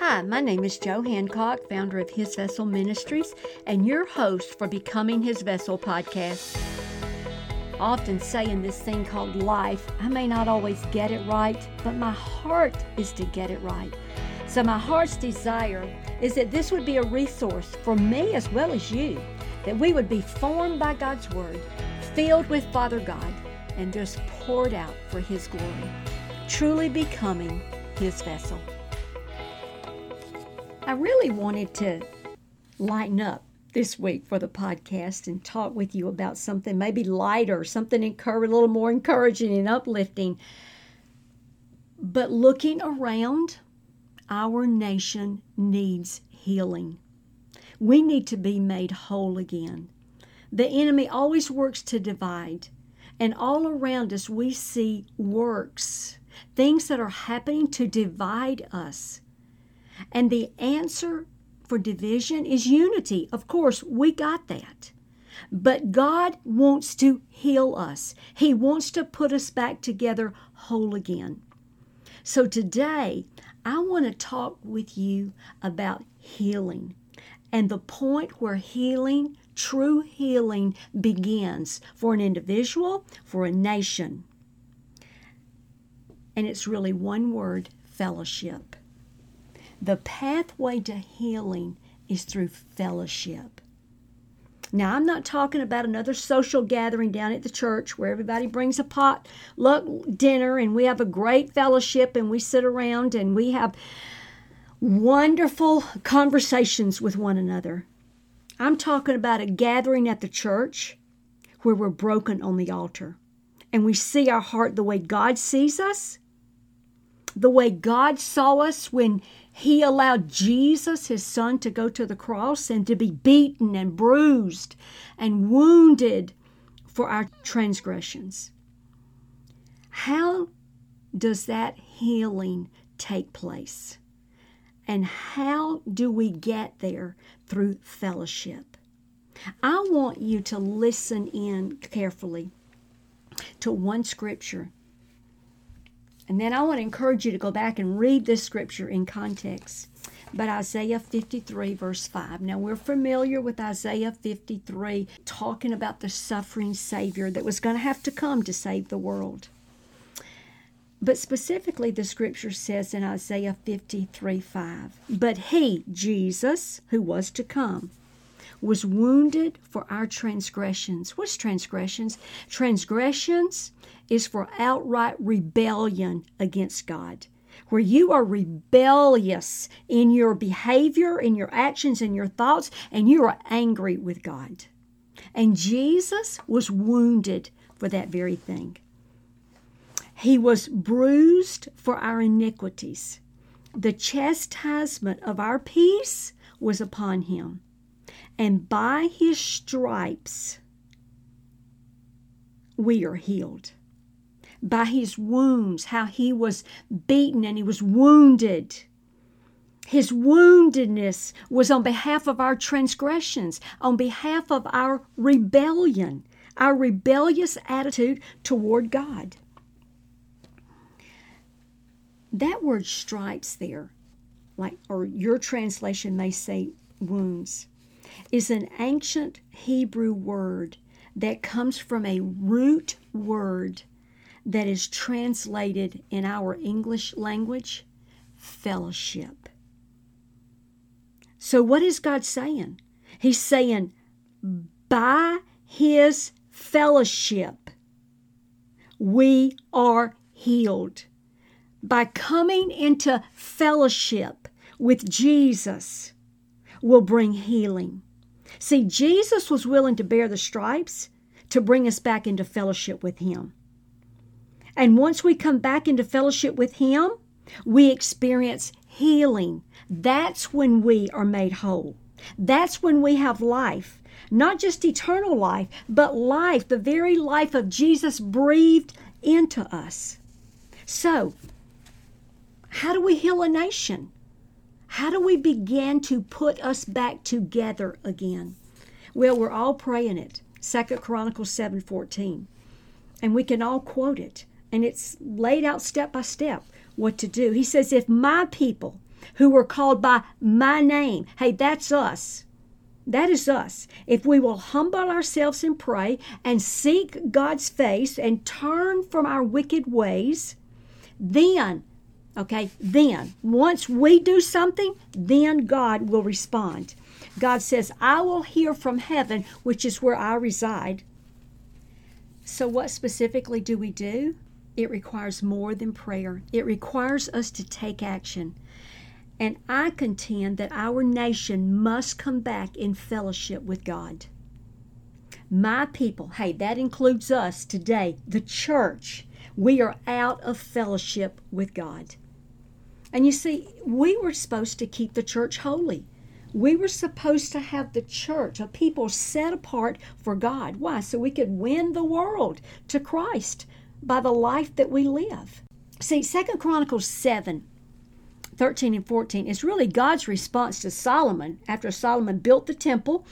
Hi, my name is Joe Hancock, founder of His Vessel Ministries, and your host for Becoming His Vessel podcast. Often say in this thing called life, I may not always get it right, but my heart is to get it right. So, my heart's desire is that this would be a resource for me as well as you, that we would be formed by God's Word, filled with Father God, and just poured out for His glory, truly becoming His vessel. I really wanted to lighten up this week for the podcast and talk with you about something maybe lighter, something encourage, a little more encouraging and uplifting. But looking around, our nation needs healing. We need to be made whole again. The enemy always works to divide, and all around us we see works, things that are happening to divide us. And the answer for division is unity. Of course, we got that. But God wants to heal us, He wants to put us back together whole again. So today, I want to talk with you about healing and the point where healing, true healing, begins for an individual, for a nation. And it's really one word fellowship. The pathway to healing is through fellowship. Now, I'm not talking about another social gathering down at the church where everybody brings a pot luck dinner and we have a great fellowship and we sit around and we have wonderful conversations with one another. I'm talking about a gathering at the church where we're broken on the altar and we see our heart the way God sees us, the way God saw us when he allowed Jesus, his son, to go to the cross and to be beaten and bruised and wounded for our transgressions. How does that healing take place? And how do we get there through fellowship? I want you to listen in carefully to one scripture and then I want to encourage you to go back and read this scripture in context. But Isaiah 53, verse 5. Now, we're familiar with Isaiah 53, talking about the suffering Savior that was going to have to come to save the world. But specifically, the scripture says in Isaiah 53 5, But he, Jesus, who was to come, was wounded for our transgressions. What's transgressions? Transgressions is for outright rebellion against God. Where you are rebellious in your behavior, in your actions, in your thoughts, and you are angry with God. And Jesus was wounded for that very thing. He was bruised for our iniquities. The chastisement of our peace was upon him and by his stripes we are healed. By his wounds, how he was beaten and he was wounded. His woundedness was on behalf of our transgressions, on behalf of our rebellion, our rebellious attitude toward God. That word stripes there, like or your translation may say wounds is an ancient Hebrew word that comes from a root word that is translated in our English language fellowship. So, what is God saying? He's saying, by His fellowship, we are healed. By coming into fellowship with Jesus, will bring healing. See, Jesus was willing to bear the stripes to bring us back into fellowship with Him. And once we come back into fellowship with Him, we experience healing. That's when we are made whole. That's when we have life. Not just eternal life, but life, the very life of Jesus breathed into us. So, how do we heal a nation? How do we begin to put us back together again? Well, we're all praying it. Second Chronicles 7:14. And we can all quote it. And it's laid out step by step what to do. He says, If my people who were called by my name. Hey, that's us. That is us. If we will humble ourselves and pray and seek God's face and turn from our wicked ways, then, okay, then, once we do something, then God will respond. God says, I will hear from heaven, which is where I reside. So, what specifically do we do? It requires more than prayer, it requires us to take action. And I contend that our nation must come back in fellowship with God. My people, hey, that includes us today, the church. We are out of fellowship with God. And you see, we were supposed to keep the church holy. We were supposed to have the church, a people set apart for God. Why? So we could win the world to Christ by the life that we live. See, Second Chronicles 7 13 and 14 is really God's response to Solomon after Solomon built the temple.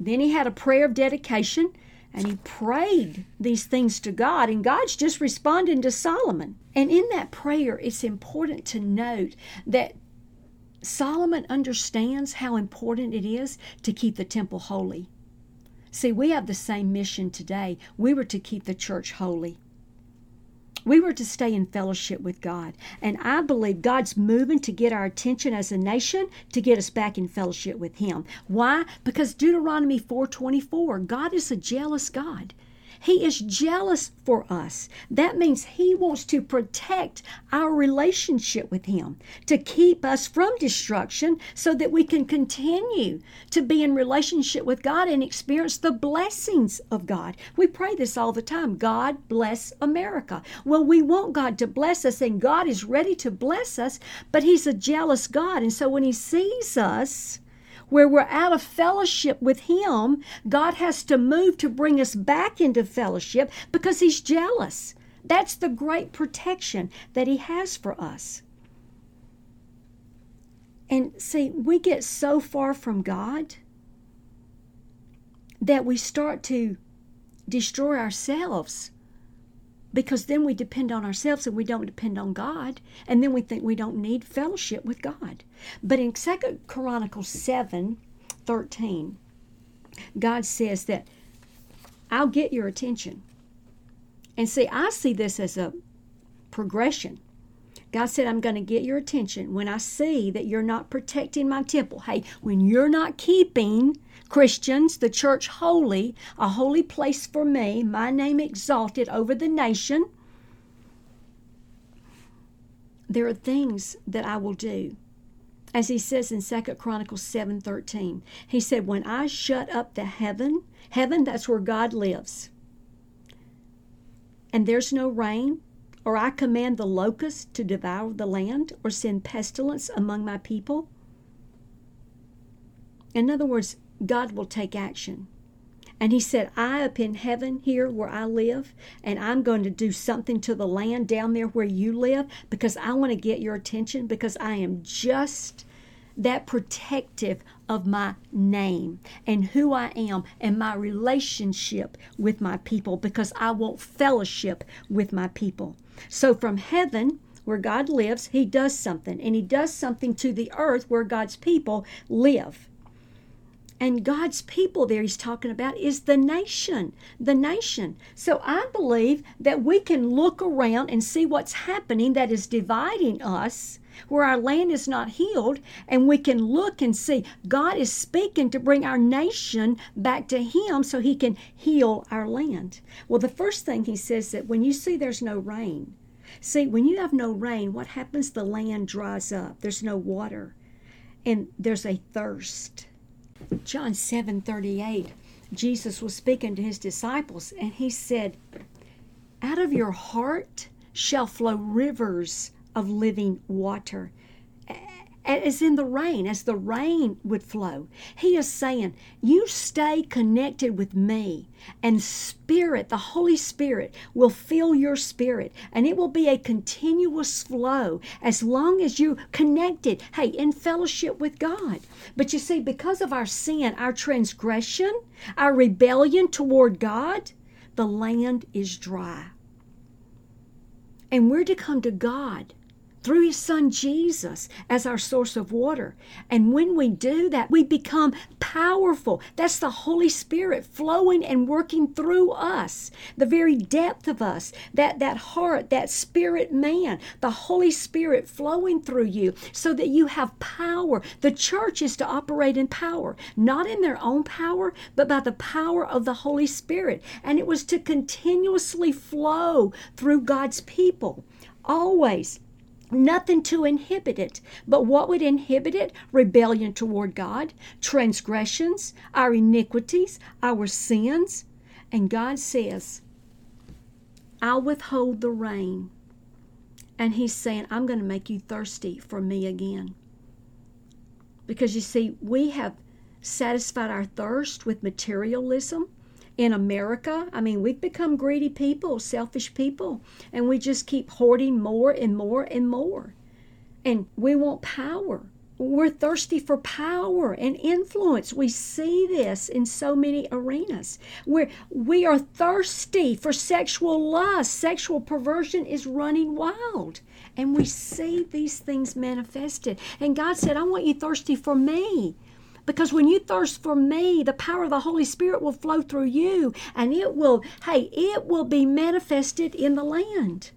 Then he had a prayer of dedication and he prayed these things to God, and God's just responding to Solomon. And in that prayer, it's important to note that Solomon understands how important it is to keep the temple holy. See, we have the same mission today. We were to keep the church holy. We were to stay in fellowship with God. And I believe God's moving to get our attention as a nation to get us back in fellowship with him. Why? Because Deuteronomy 4:24, God is a jealous God. He is jealous for us. That means He wants to protect our relationship with Him, to keep us from destruction so that we can continue to be in relationship with God and experience the blessings of God. We pray this all the time God bless America. Well, we want God to bless us, and God is ready to bless us, but He's a jealous God. And so when He sees us, where we're out of fellowship with Him, God has to move to bring us back into fellowship because He's jealous. That's the great protection that He has for us. And see, we get so far from God that we start to destroy ourselves because then we depend on ourselves and we don't depend on God. And then we think we don't need fellowship with God. But in Second Chronicles 7 13, God says that I'll get your attention. And see, I see this as a progression. God said, I'm going to get your attention when I see that you're not protecting my temple. Hey, when you're not keeping Christians, the church holy, a holy place for me, my name exalted over the nation, there are things that I will do. As he says in Second Chronicles 7:13, he said, "When I shut up the heaven, heaven that's where God lives, and there's no rain, or I command the locust to devour the land, or send pestilence among my people." In other words, God will take action. And he said, I up in heaven here where I live, and I'm going to do something to the land down there where you live because I want to get your attention because I am just that protective of my name and who I am and my relationship with my people because I want fellowship with my people. So from heaven, where God lives, He does something, and He does something to the earth where God's people live. And God's people there he's talking about is the nation, the nation. So I believe that we can look around and see what's happening that is dividing us, where our land is not healed, and we can look and see God is speaking to bring our nation back to Him so He can heal our land. Well, the first thing He says that when you see there's no rain, see, when you have no rain, what happens? The land dries up, there's no water, and there's a thirst. John 7 38, Jesus was speaking to his disciples, and he said, Out of your heart shall flow rivers of living water as in the rain, as the rain would flow. He is saying, You stay connected with me, and Spirit, the Holy Spirit, will fill your spirit, and it will be a continuous flow as long as you connected, hey, in fellowship with God. But you see, because of our sin, our transgression, our rebellion toward God, the land is dry. And we're to come to God through his son Jesus as our source of water. And when we do that, we become powerful. That's the Holy Spirit flowing and working through us, the very depth of us, that, that heart, that spirit man, the Holy Spirit flowing through you so that you have power. The church is to operate in power, not in their own power, but by the power of the Holy Spirit. And it was to continuously flow through God's people. Always Nothing to inhibit it. But what would inhibit it? Rebellion toward God, transgressions, our iniquities, our sins. And God says, I'll withhold the rain. And He's saying, I'm going to make you thirsty for me again. Because you see, we have satisfied our thirst with materialism in America. I mean, we've become greedy people, selfish people, and we just keep hoarding more and more and more. And we want power. We're thirsty for power and influence. We see this in so many arenas. We're, we are thirsty for sexual lust. Sexual perversion is running wild. And we see these things manifested. And God said, I want you thirsty for me. Because when you thirst for me, the power of the Holy Spirit will flow through you and it will, hey, it will be manifested in the land.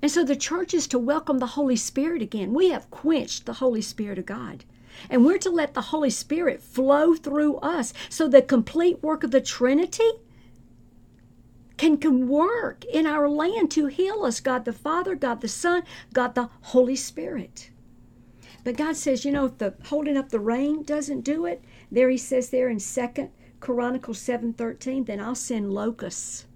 And so the church is to welcome the Holy Spirit again. We have quenched the Holy Spirit of God. And we're to let the Holy Spirit flow through us so the complete work of the Trinity can, can work in our land to heal us God the Father, God the Son, God the Holy Spirit. But God says, you know, if the holding up the rain doesn't do it, there he says there in Second Chronicles 7:13, then I'll send locusts.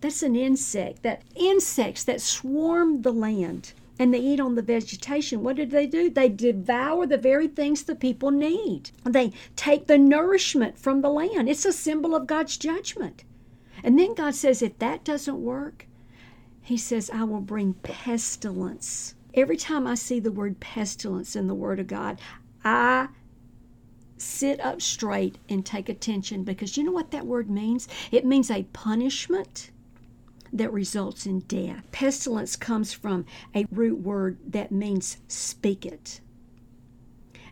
That's an insect, that insects that swarm the land and they eat on the vegetation. What did they do? They devour the very things the people need. They take the nourishment from the land. It's a symbol of God's judgment. And then God says, if that doesn't work, He says, I will bring pestilence Every time I see the word pestilence in the Word of God, I sit up straight and take attention because you know what that word means? It means a punishment that results in death. Pestilence comes from a root word that means speak it.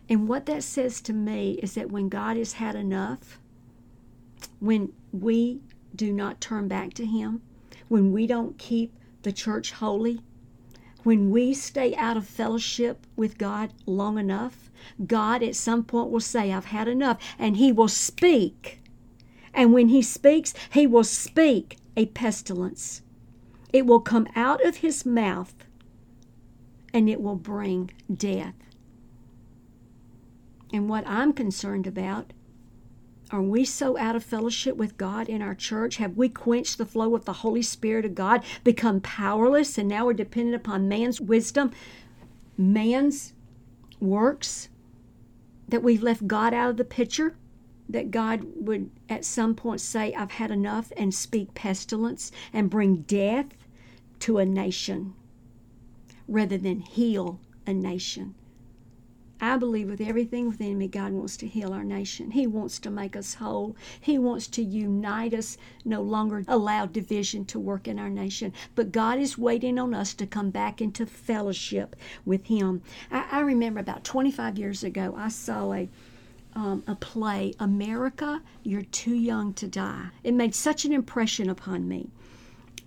And what that says to me is that when God has had enough, when we do not turn back to Him, when we don't keep the church holy, when we stay out of fellowship with God long enough, God at some point will say, I've had enough, and He will speak. And when He speaks, He will speak a pestilence. It will come out of His mouth and it will bring death. And what I'm concerned about are we so out of fellowship with God in our church? Have we quenched the flow of the Holy Spirit of God, become powerless, and now we're dependent upon man's wisdom, man's works? That we've left God out of the picture? That God would at some point say, I've had enough, and speak pestilence and bring death to a nation rather than heal a nation? I believe with everything within me, God wants to heal our nation. He wants to make us whole. He wants to unite us, no longer allow division to work in our nation. But God is waiting on us to come back into fellowship with Him. I, I remember about 25 years ago, I saw a um, a play, America, You're Too Young to Die. It made such an impression upon me.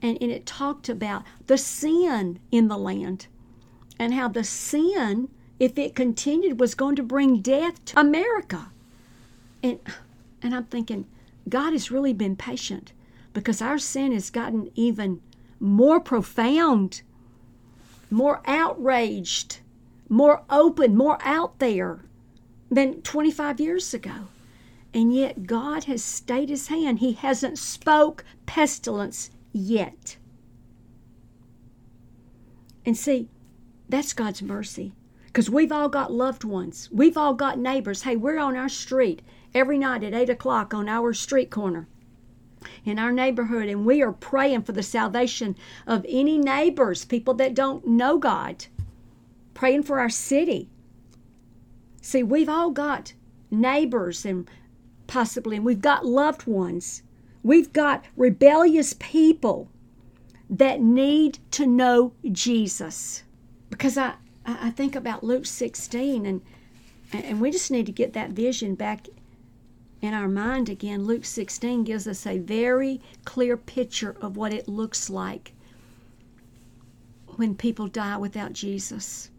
And, and it talked about the sin in the land and how the sin if it continued, was going to bring death to America. And, and I'm thinking, God has really been patient because our sin has gotten even more profound, more outraged, more open, more out there than 25 years ago. And yet God has stayed his hand. He hasn't spoke pestilence yet. And see, that's God's mercy. Because we've all got loved ones. We've all got neighbors. Hey, we're on our street every night at 8 o'clock on our street corner in our neighborhood, and we are praying for the salvation of any neighbors, people that don't know God, praying for our city. See, we've all got neighbors and possibly, and we've got loved ones. We've got rebellious people that need to know Jesus. Because I, I think about Luke 16, and, and we just need to get that vision back in our mind again. Luke 16 gives us a very clear picture of what it looks like when people die without Jesus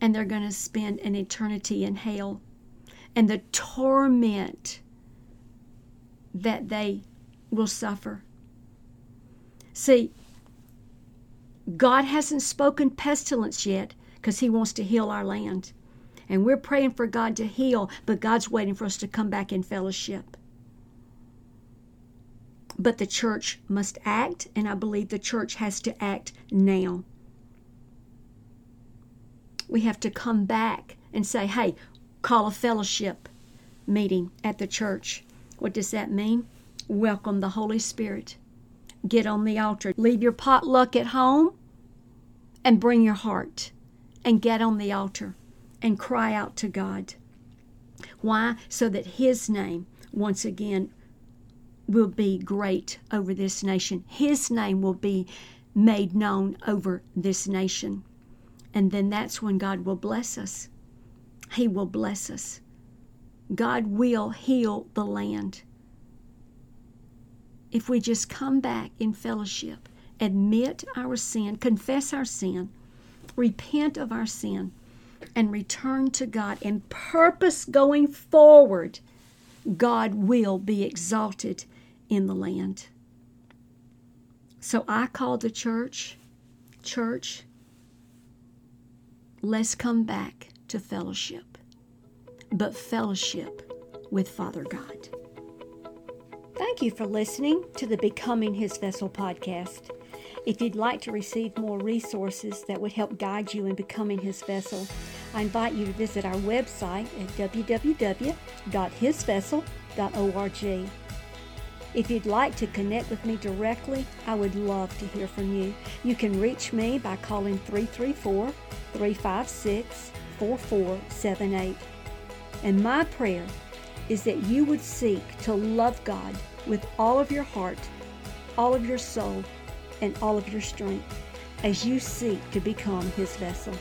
and they're going to spend an eternity in hell and the torment that they will suffer. See, God hasn't spoken pestilence yet because He wants to heal our land. And we're praying for God to heal, but God's waiting for us to come back in fellowship. But the church must act, and I believe the church has to act now. We have to come back and say, hey, call a fellowship meeting at the church. What does that mean? Welcome the Holy Spirit. Get on the altar. Leave your potluck at home and bring your heart and get on the altar and cry out to God. Why? So that His name, once again, will be great over this nation. His name will be made known over this nation. And then that's when God will bless us. He will bless us. God will heal the land. If we just come back in fellowship, admit our sin, confess our sin, repent of our sin, and return to God and purpose going forward, God will be exalted in the land. So I call the church, church, let's come back to fellowship, but fellowship with Father God. Thank you for listening to the Becoming His Vessel podcast. If you'd like to receive more resources that would help guide you in becoming His vessel, I invite you to visit our website at www.hisvessel.org. If you'd like to connect with me directly, I would love to hear from you. You can reach me by calling 334 356 4478. And my prayer is that you would seek to love God with all of your heart, all of your soul, and all of your strength as you seek to become His vessel.